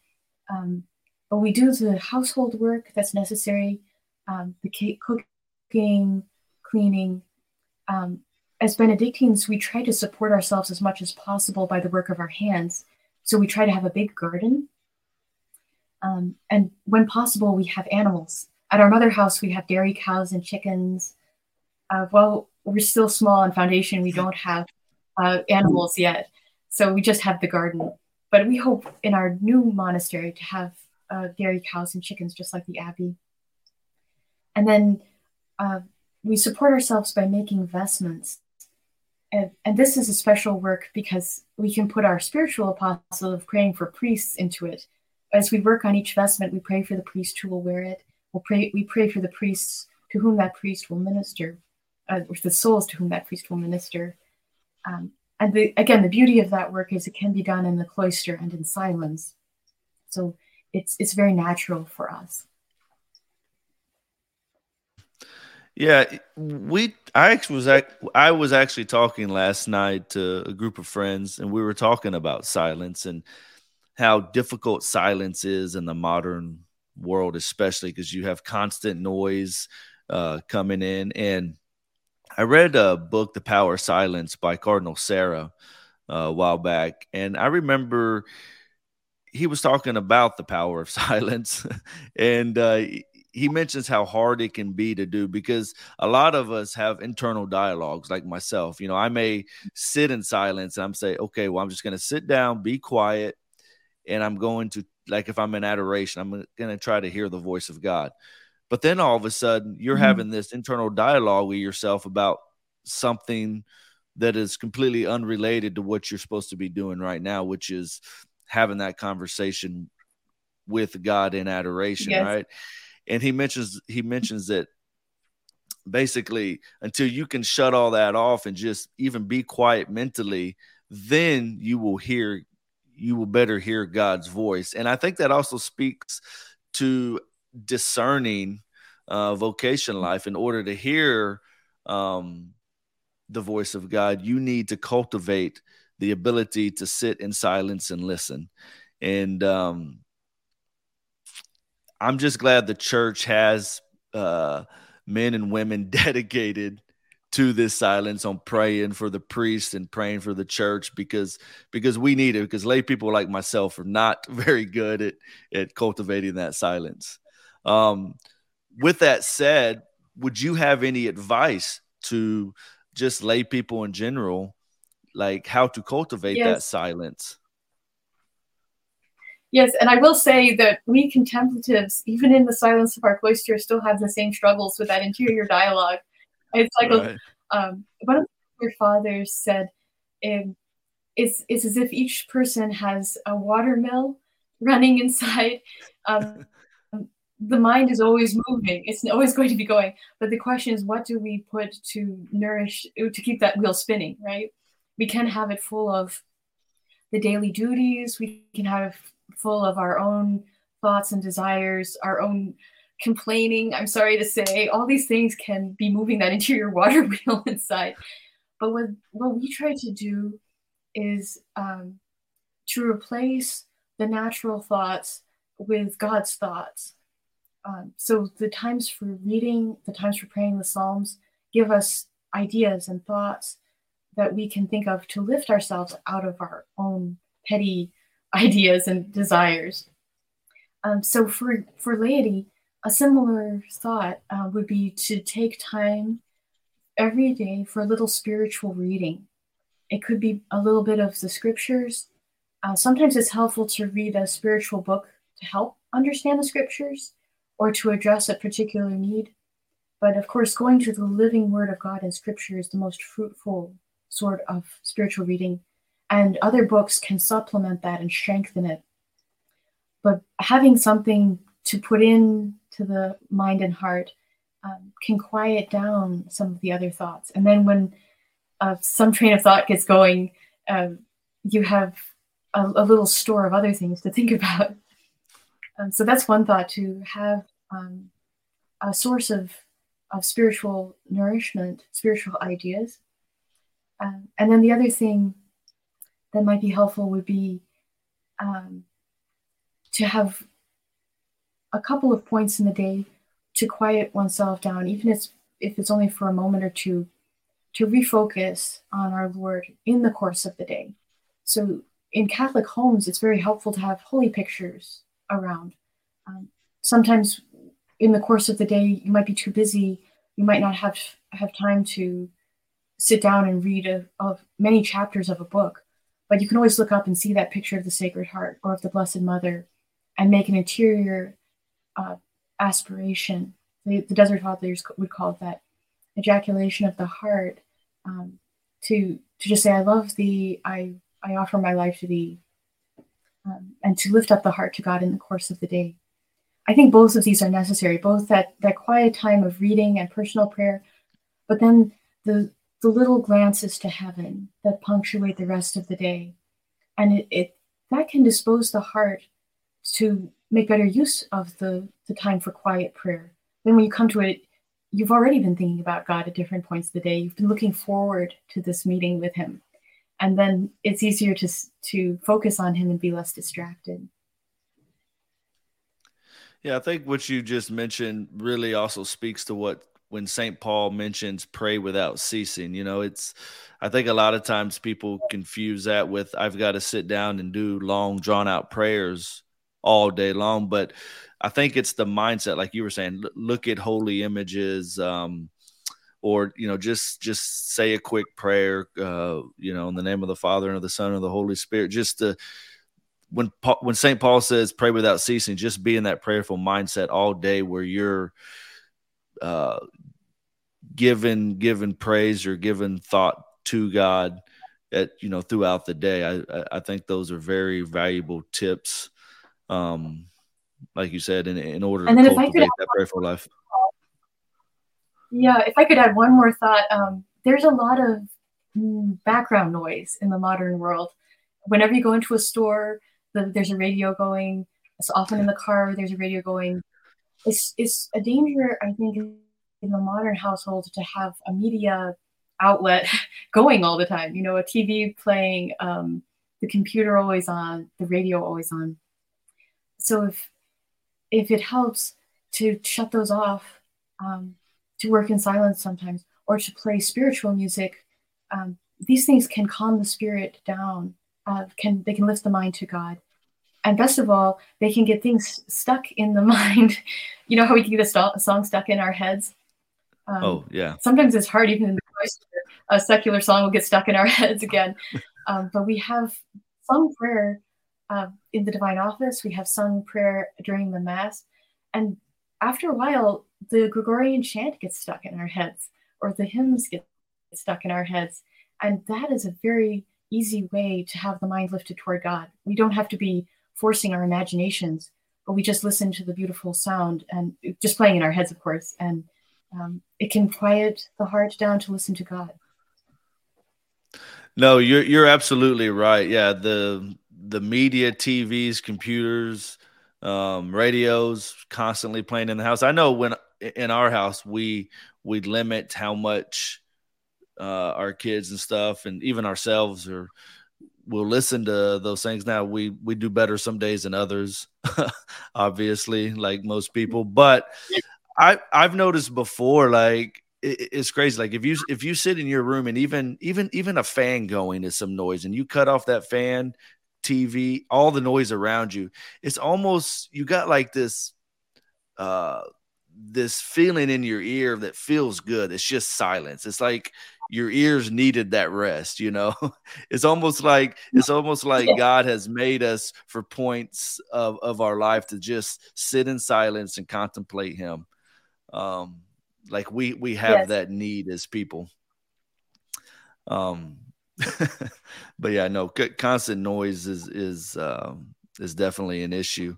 um, but we do the household work that's necessary um, the cooking cleaning um, as benedictines we try to support ourselves as much as possible by the work of our hands so we try to have a big garden um, and when possible we have animals at our mother house we have dairy cows and chickens uh, well we're still small on foundation we don't have uh, animals yet. So we just have the garden. But we hope in our new monastery to have uh, dairy cows and chickens, just like the abbey. And then uh, we support ourselves by making vestments. And, and this is a special work because we can put our spiritual apostle of praying for priests into it. As we work on each vestment, we pray for the priest who will wear it. We'll pray, we pray for the priests to whom that priest will minister, uh, or the souls to whom that priest will minister. Um, and the, again, the beauty of that work is it can be done in the cloister and in silence. So it's it's very natural for us. Yeah, we I actually was I was actually talking last night to a group of friends, and we were talking about silence and how difficult silence is in the modern world, especially because you have constant noise uh, coming in, and I read a book, The Power of Silence by Cardinal Sarah, uh, a while back, and I remember he was talking about the power of [laughs] silence, and uh, he mentions how hard it can be to do because a lot of us have internal dialogues, like myself. You know, I may sit in silence and I'm say, okay, well, I'm just going to sit down, be quiet, and I'm going to like if I'm in adoration, I'm going to try to hear the voice of God. But then all of a sudden, you're mm-hmm. having this internal dialogue with yourself about something that is completely unrelated to what you're supposed to be doing right now, which is having that conversation with God in adoration, yes. right? And he mentions he mentions that basically until you can shut all that off and just even be quiet mentally, then you will hear you will better hear God's voice. And I think that also speaks to discerning uh, vocation life in order to hear um, the voice of God, you need to cultivate the ability to sit in silence and listen. And um, I'm just glad the church has uh, men and women [laughs] dedicated to this silence on praying for the priest and praying for the church because because we need it because lay people like myself are not [laughs] very good at at cultivating that silence um, with that said would you have any advice to just lay people in general, like how to cultivate yes. that silence. Yes, and I will say that we contemplatives, even in the silence of our cloister, still have the same struggles with that interior dialogue. It's like right. a, um, one of your fathers said, um, "It's it's as if each person has a watermill running inside." [laughs] Um, the mind is always moving it's always going to be going but the question is what do we put to nourish to keep that wheel spinning right we can have it full of the daily duties we can have full of our own thoughts and desires our own complaining i'm sorry to say. All these things can be moving that interior [laughs] water wheel inside. But what what we try to do is um, to replace the natural thoughts with god's thoughts. Um, so the times for reading, the times for praying the Psalms give us ideas and thoughts that we can think of to lift ourselves out of our own petty ideas and desires. Um, so for for laity, a similar thought uh, would be to take time every day for a little spiritual reading. It could be a little bit of the scriptures. Uh, sometimes it's helpful to read a spiritual book to help understand the scriptures or to address a particular need. But of course, going to the living word of God in scripture is the most fruitful sort of spiritual reading. And other books can supplement that and strengthen it. But having something to put in to the mind and heart um, can quiet down some of the other thoughts. And then when uh, some train of thought gets going, uh, you have a, a, little store of other things to think [laughs] about. Um, so that's one thought to have um, a source of, of spiritual nourishment, spiritual ideas. Um, and then the other thing that might be helpful would be um, to have a couple of points in the day to quiet oneself down, even if it's, if it's only for a moment or two, to refocus on our Lord in the course of the day. So in Catholic homes, it's very helpful to have holy pictures around. Um, sometimes in the course of the day you might be too busy you might not have have time to sit down and read a, of many chapters of a book but you can always look up and see that picture of the sacred heart or of the blessed mother and make an interior uh, aspiration. The, the, desert fathers would call it that. Ejaculation of the heart um, to to just say i love thee i i offer my life to thee um, and to lift up the heart to god in the course of the day. I think both of these are necessary, both that, that quiet time of reading and personal prayer, but then the, the little glances to heaven that punctuate the rest of the day. And it, it that can dispose the heart to make better use of the, the time for quiet prayer. Then when you come to it, you've already been thinking about God at different points of the day. You've been looking forward to this meeting with him. And then it's easier to, to focus on him and be less distracted. Yeah, I think what you just mentioned really also speaks to what when St. Paul mentions pray without ceasing. You know, it's, I think a lot of times people confuse that with I've got to sit down and do long, drawn out prayers all day long. But I think it's the mindset, like you were saying, look at holy images. Um, or you know just just say a quick prayer uh you know in the name of the father and of the son and of the holy spirit just to when when St. Paul says pray without ceasing, just be in that prayerful mindset all day where you're uh, given given praise or given thought to God at you know throughout the day. I I think those are very valuable tips. Um, like you said, in, in order and to cultivate that prayerful life. Yeah, if I could add one more thought, um, there's a lot of mm, background noise in the modern world. Whenever you go into a store, the, there's a radio going. It's often in the car. There's a radio going. It's it's a danger, I think, in the modern household to have a media outlet [laughs] going all the time. You know, a TV playing, um, the computer always on, the radio always on. So if if it helps to shut those off, um, to work in silence sometimes, or to play spiritual music, um, these things can calm the spirit down. Uh, can they can lift the mind to God, and best of all, they can get things stuck in the [laughs] mind. you know how we can get a, st- a song stuck in our heads. Um, oh yeah. Sometimes it's hard, even in the cloister. A secular song will get stuck in our [laughs] heads again. [laughs] Um, but we have sung prayer uh, in the divine office. We have sung prayer during the mass, and after a while, the Gregorian chant gets stuck in our heads, or the hymns get stuck in our heads, and that is a very easy way to have the mind lifted toward God. We don't have to be forcing our imaginations, but we just listen to the beautiful sound and just playing in our heads, of course, and um, it can quiet the heart down to listen to God. No, you're you're absolutely right. Yeah, the the media, TVs, computers, um, radios constantly playing in the house. I know when in our house we we limit how much uh, our kids and stuff, and even ourselves, or we'll listen to those things. Now we we do better some days than others, [laughs] obviously, like most people. But I I've noticed before, like it, it's crazy. Like if you if you sit in your room and even even even a fan going is some noise, and you cut off that fan, TV, all the noise around you, it's almost you got like this uh this feeling in your ear that feels good. It's just silence. It's like your ears needed that rest, you know. [laughs] It's almost like it's almost like God has made us for points of, of our life to just sit in silence and contemplate him um like we we have yes. that need as people. Um [laughs] but yeah no constant noise is is um is definitely an issue.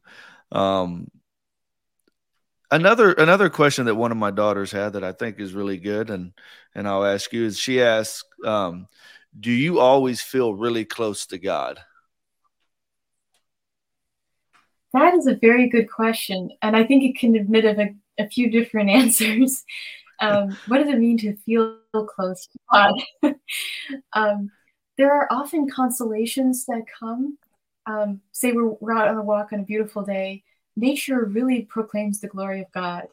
Um another another question that one of my daughters had that i think is really good and and i'll ask you is she asked um do you always feel really close to god? That is a very good question and i think it can admit of a a few different [laughs] answers. Um, what does it mean to feel close to God? [laughs] um, there are often consolations that come. Um, say we're, we're out on a walk on a beautiful day, nature really proclaims the glory of God.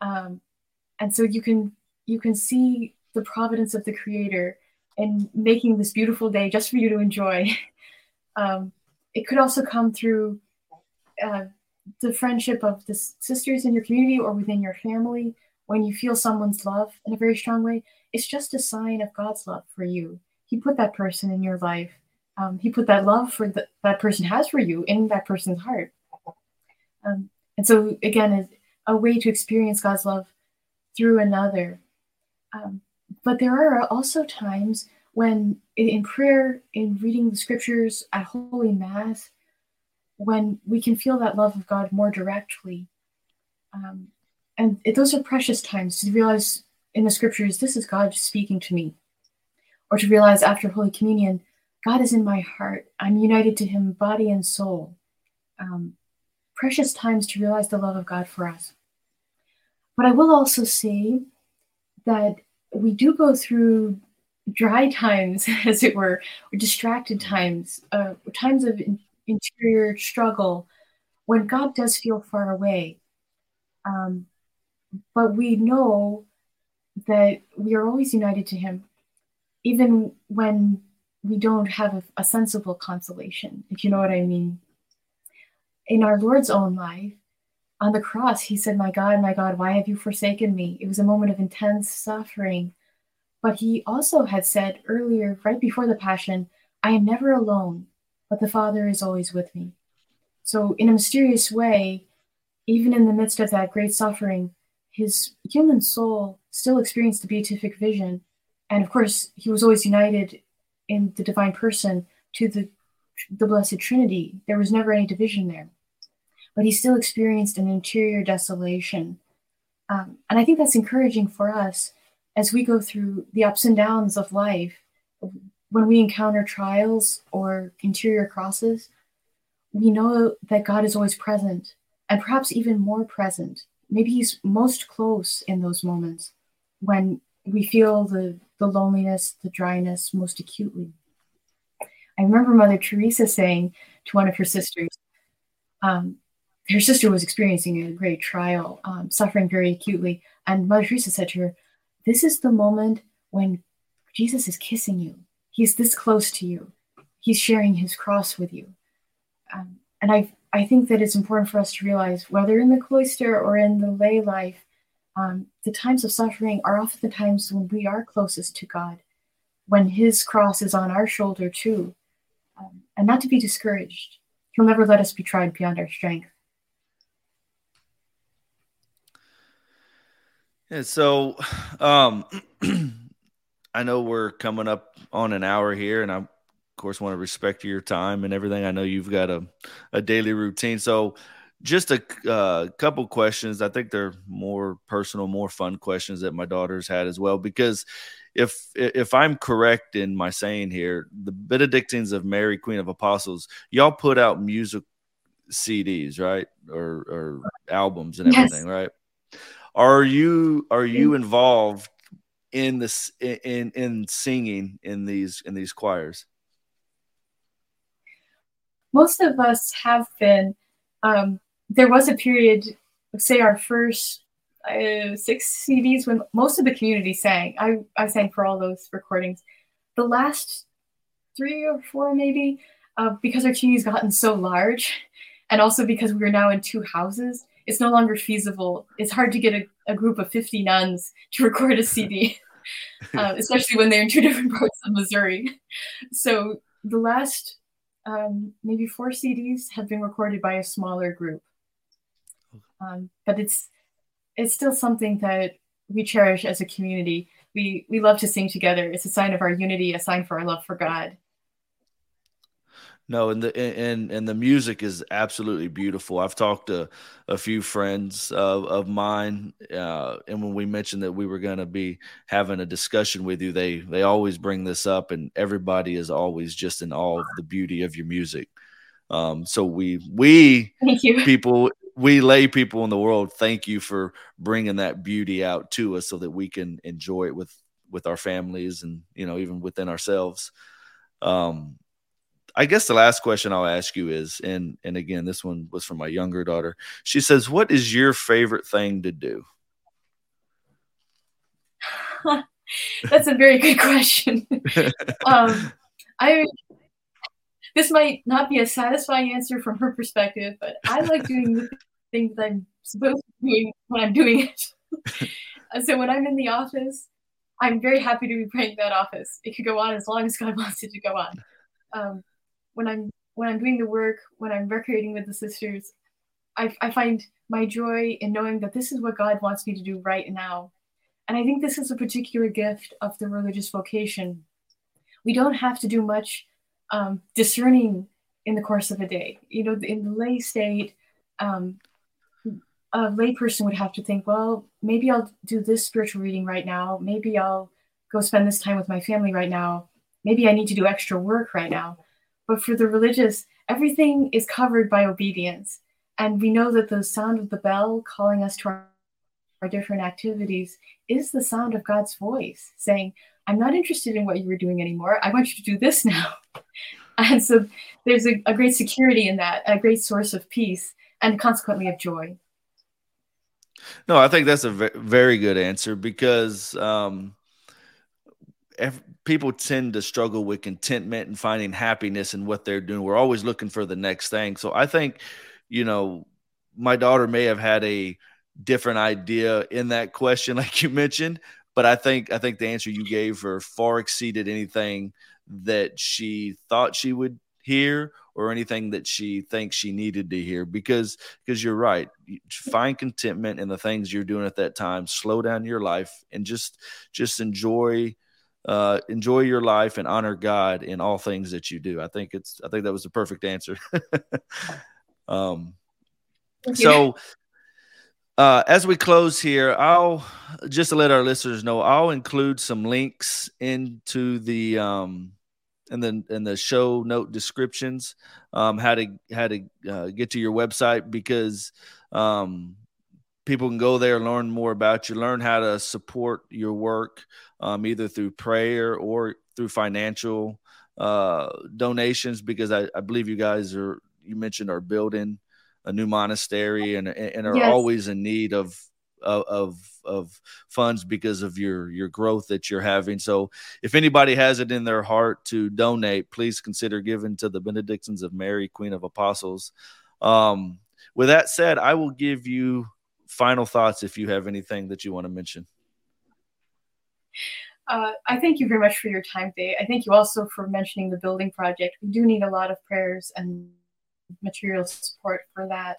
Um, and so you can you can see the providence of the Creator in making this beautiful day just for you to enjoy. [laughs] Um, it could also come through uh, the friendship of the sisters in your community or within your family, when you feel someone's love in a very strong way, it's just a sign of God's love for you. He put that person in your life. Um, he put that love for the, that person has for you in that person's heart. Um, and so, again, a way to experience God's love through another. Um, but there are also times when, in prayer, in reading the scriptures at Holy Mass, when we can feel that love of God more directly. Um, and it, those are precious times to realize in the scriptures, this is God speaking to me. Or to realize after Holy Communion, God is in my heart. I'm united to Him, body and soul. Um, precious times to realize the love of God for us. But I will also say that we do go through dry times, [laughs] as it were, or distracted times, uh, times of interior struggle when God does feel far away. Um, but we know that we are always united to Him, even when we don't have a, a sensible consolation, if you know what I mean. In our Lord's own life, on the cross, He said, My God, my God, why have you forsaken me? It was a moment of intense suffering. But He also had said earlier, right before the Passion, I am never alone but the Father is always with me. So, in a mysterious way, even in the midst of that great suffering, his human soul still experienced the beatific vision. And of course, he was always united in the divine person to the, the Blessed Trinity. There was never any division there. But he still experienced an interior desolation. Um, and I think that's encouraging for us as we go through the ups and downs of life. When we encounter trials or interior crosses, we know that God is always present and perhaps even more present. Maybe He's most close in those moments when we feel the, the loneliness, the dryness most acutely. I remember Mother Teresa saying to one of her sisters, um, her sister was experiencing a great trial, um, suffering very acutely. And Mother Teresa said to her, This is the moment when Jesus is kissing you. He's this close to you. He's sharing his cross with you. Um, and I, I think that it's important for us to realize, whether in the cloister or in the lay life, um, the times of suffering are often the times when we are closest to God, when His cross is on our shoulder too, um, and not to be discouraged. He'll never let us be tried beyond our strength. And so um, [clears throat] I know we're coming up on an hour here, and I of course, want to respect your time and everything. I know you've got a, a daily routine. So, just a uh, couple questions. I think they're more personal, more fun questions that my daughter's had as well. Because if if I'm correct in my saying here, the Benedictines of Mary, Queen of Apostles, y'all put out music CDs, right, or or albums and everything, yes. right? Are you are you involved in this in in singing in these in these choirs? most of us have been. Um, there was a period, say our first uh, six CDs, when most of the community sang. I, I sang for all those recordings. The last three or four, maybe, uh, because our community's gotten so large, and also because we're now in two houses, it's no longer feasible. It's hard to get a, a group of 50 nuns to record a [laughs] CD, uh, [laughs] especially when they're in two [laughs] different parts of Missouri. So the last um, maybe four CDs have been recorded by a smaller group. Um, but it's it's still something that we cherish as a community. We we love to sing together. It's a sign of our unity, a sign for our love for God. No, and the and and the music is absolutely beautiful. I've talked to a few friends of, of mine, uh, and when we mentioned that we were going to be having a discussion with you, they they always bring this up, and everybody is always just in awe of the beauty of your music. Um, so we we [laughs] people we lay people in the world thank you for bringing that beauty out to us so that we can enjoy it with with our families and you know even within ourselves. Um, I guess the last question I'll ask you is, and and again, this one was from my younger daughter. She says, "What is your favorite thing to do?" [laughs] That's a very good question. [laughs] um, I this might not be a satisfying answer from her perspective, but I like doing the things that I'm supposed to be doing when I'm doing it. [laughs] so when I'm in the office, I'm very happy to be praying that office. It could go on as long as God wants it to go on. Um, when I'm when I'm doing the work, when I'm recreating with the sisters, I, I find my joy in knowing that this is what God wants me to do right now. And I think this is a particular gift of the religious vocation. We don't have to do much um, discerning in the course of a day. You know, in the lay state, um, a layperson would have to think, well, maybe I'll do this spiritual reading right now. Maybe I'll go spend this time with my family right now. Maybe I need to do extra work right now. But for the religious, everything is covered by obedience. And we know that the sound of the bell calling us to our, our different activities is the sound of God's voice saying, I'm not interested in what you were doing anymore. I want you to do this [laughs] now. and so there's a, a great security in that, a great source of peace, and consequently of joy. No, I think that's a very good answer because um, people tend to struggle with contentment and finding happiness in what they're doing. We're always looking for the next thing. So I think, you know, my daughter may have had a different idea in that question, [laughs] like you mentioned, but I think I think the answer you gave her far exceeded anything that she thought she would hear or anything that she thinks she needed to hear because because you're right find contentment in the things you're doing at that time slow down your life and just just enjoy uh, enjoy your life and honor God in all things that you do. I think it's I think that was the perfect answer. [laughs] um, so uh, as we close here, I'll just to let our listeners know, I'll include some links into the um, in the in the show note descriptions um, how to how to uh, get to your website because um, people can go there and learn more about you, learn how to support your work um, either through prayer or through financial uh, donations because I, I, believe you guys are you mentioned are building a new monastery and and are yes. always in need of of of funds because of your your growth that you're having. So if anybody has it in their heart to donate, please consider giving to the Benedictines of Mary, Queen of Apostles. Um, with that said, I will give you final thoughts if you have anything that you want to mention. Uh, I thank you very much for your time today. I thank you also for mentioning the building project. We do need a lot of prayers and material support for that.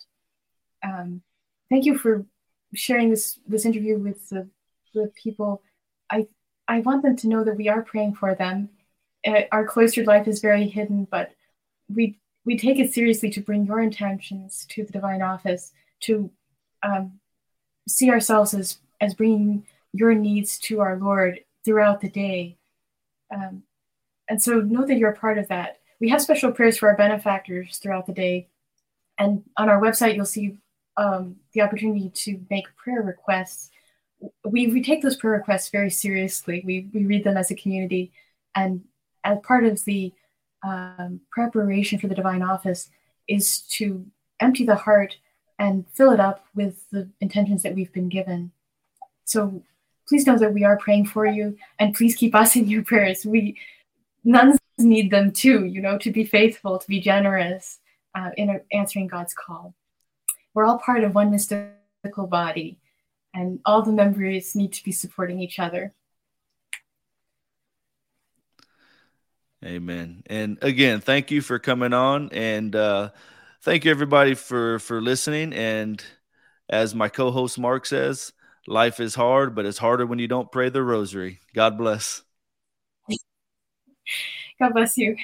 Um, thank you for sharing this this interview with the, the people. I I want them to know that we are praying for them. Uh, our cloistered life is very hidden, but we we take it seriously to bring your intentions to the divine office to um, see ourselves as as bringing your needs to our Lord throughout the day. Um, and so know that you're a part of that. We have special prayers for our benefactors throughout the day. And on our website, you'll see um, the opportunity to make prayer requests. We, we take those prayer requests very seriously. We, we read them as a community. And as part of the um, preparation for the divine office is to empty the heart and fill it up with the intentions that we've been given. So please know that we are praying for you and please keep us in your prayers. We nuns need them too, you know, to be faithful, to be generous uh, in answering God's call. We're all part of one mystical body, and all the members need to be supporting each other. Amen. And again, thank you for coming on, and uh, thank you everybody for for listening. And as my co-host Mark says, life is hard, but it's harder when you don't pray the rosary. God bless. God bless you.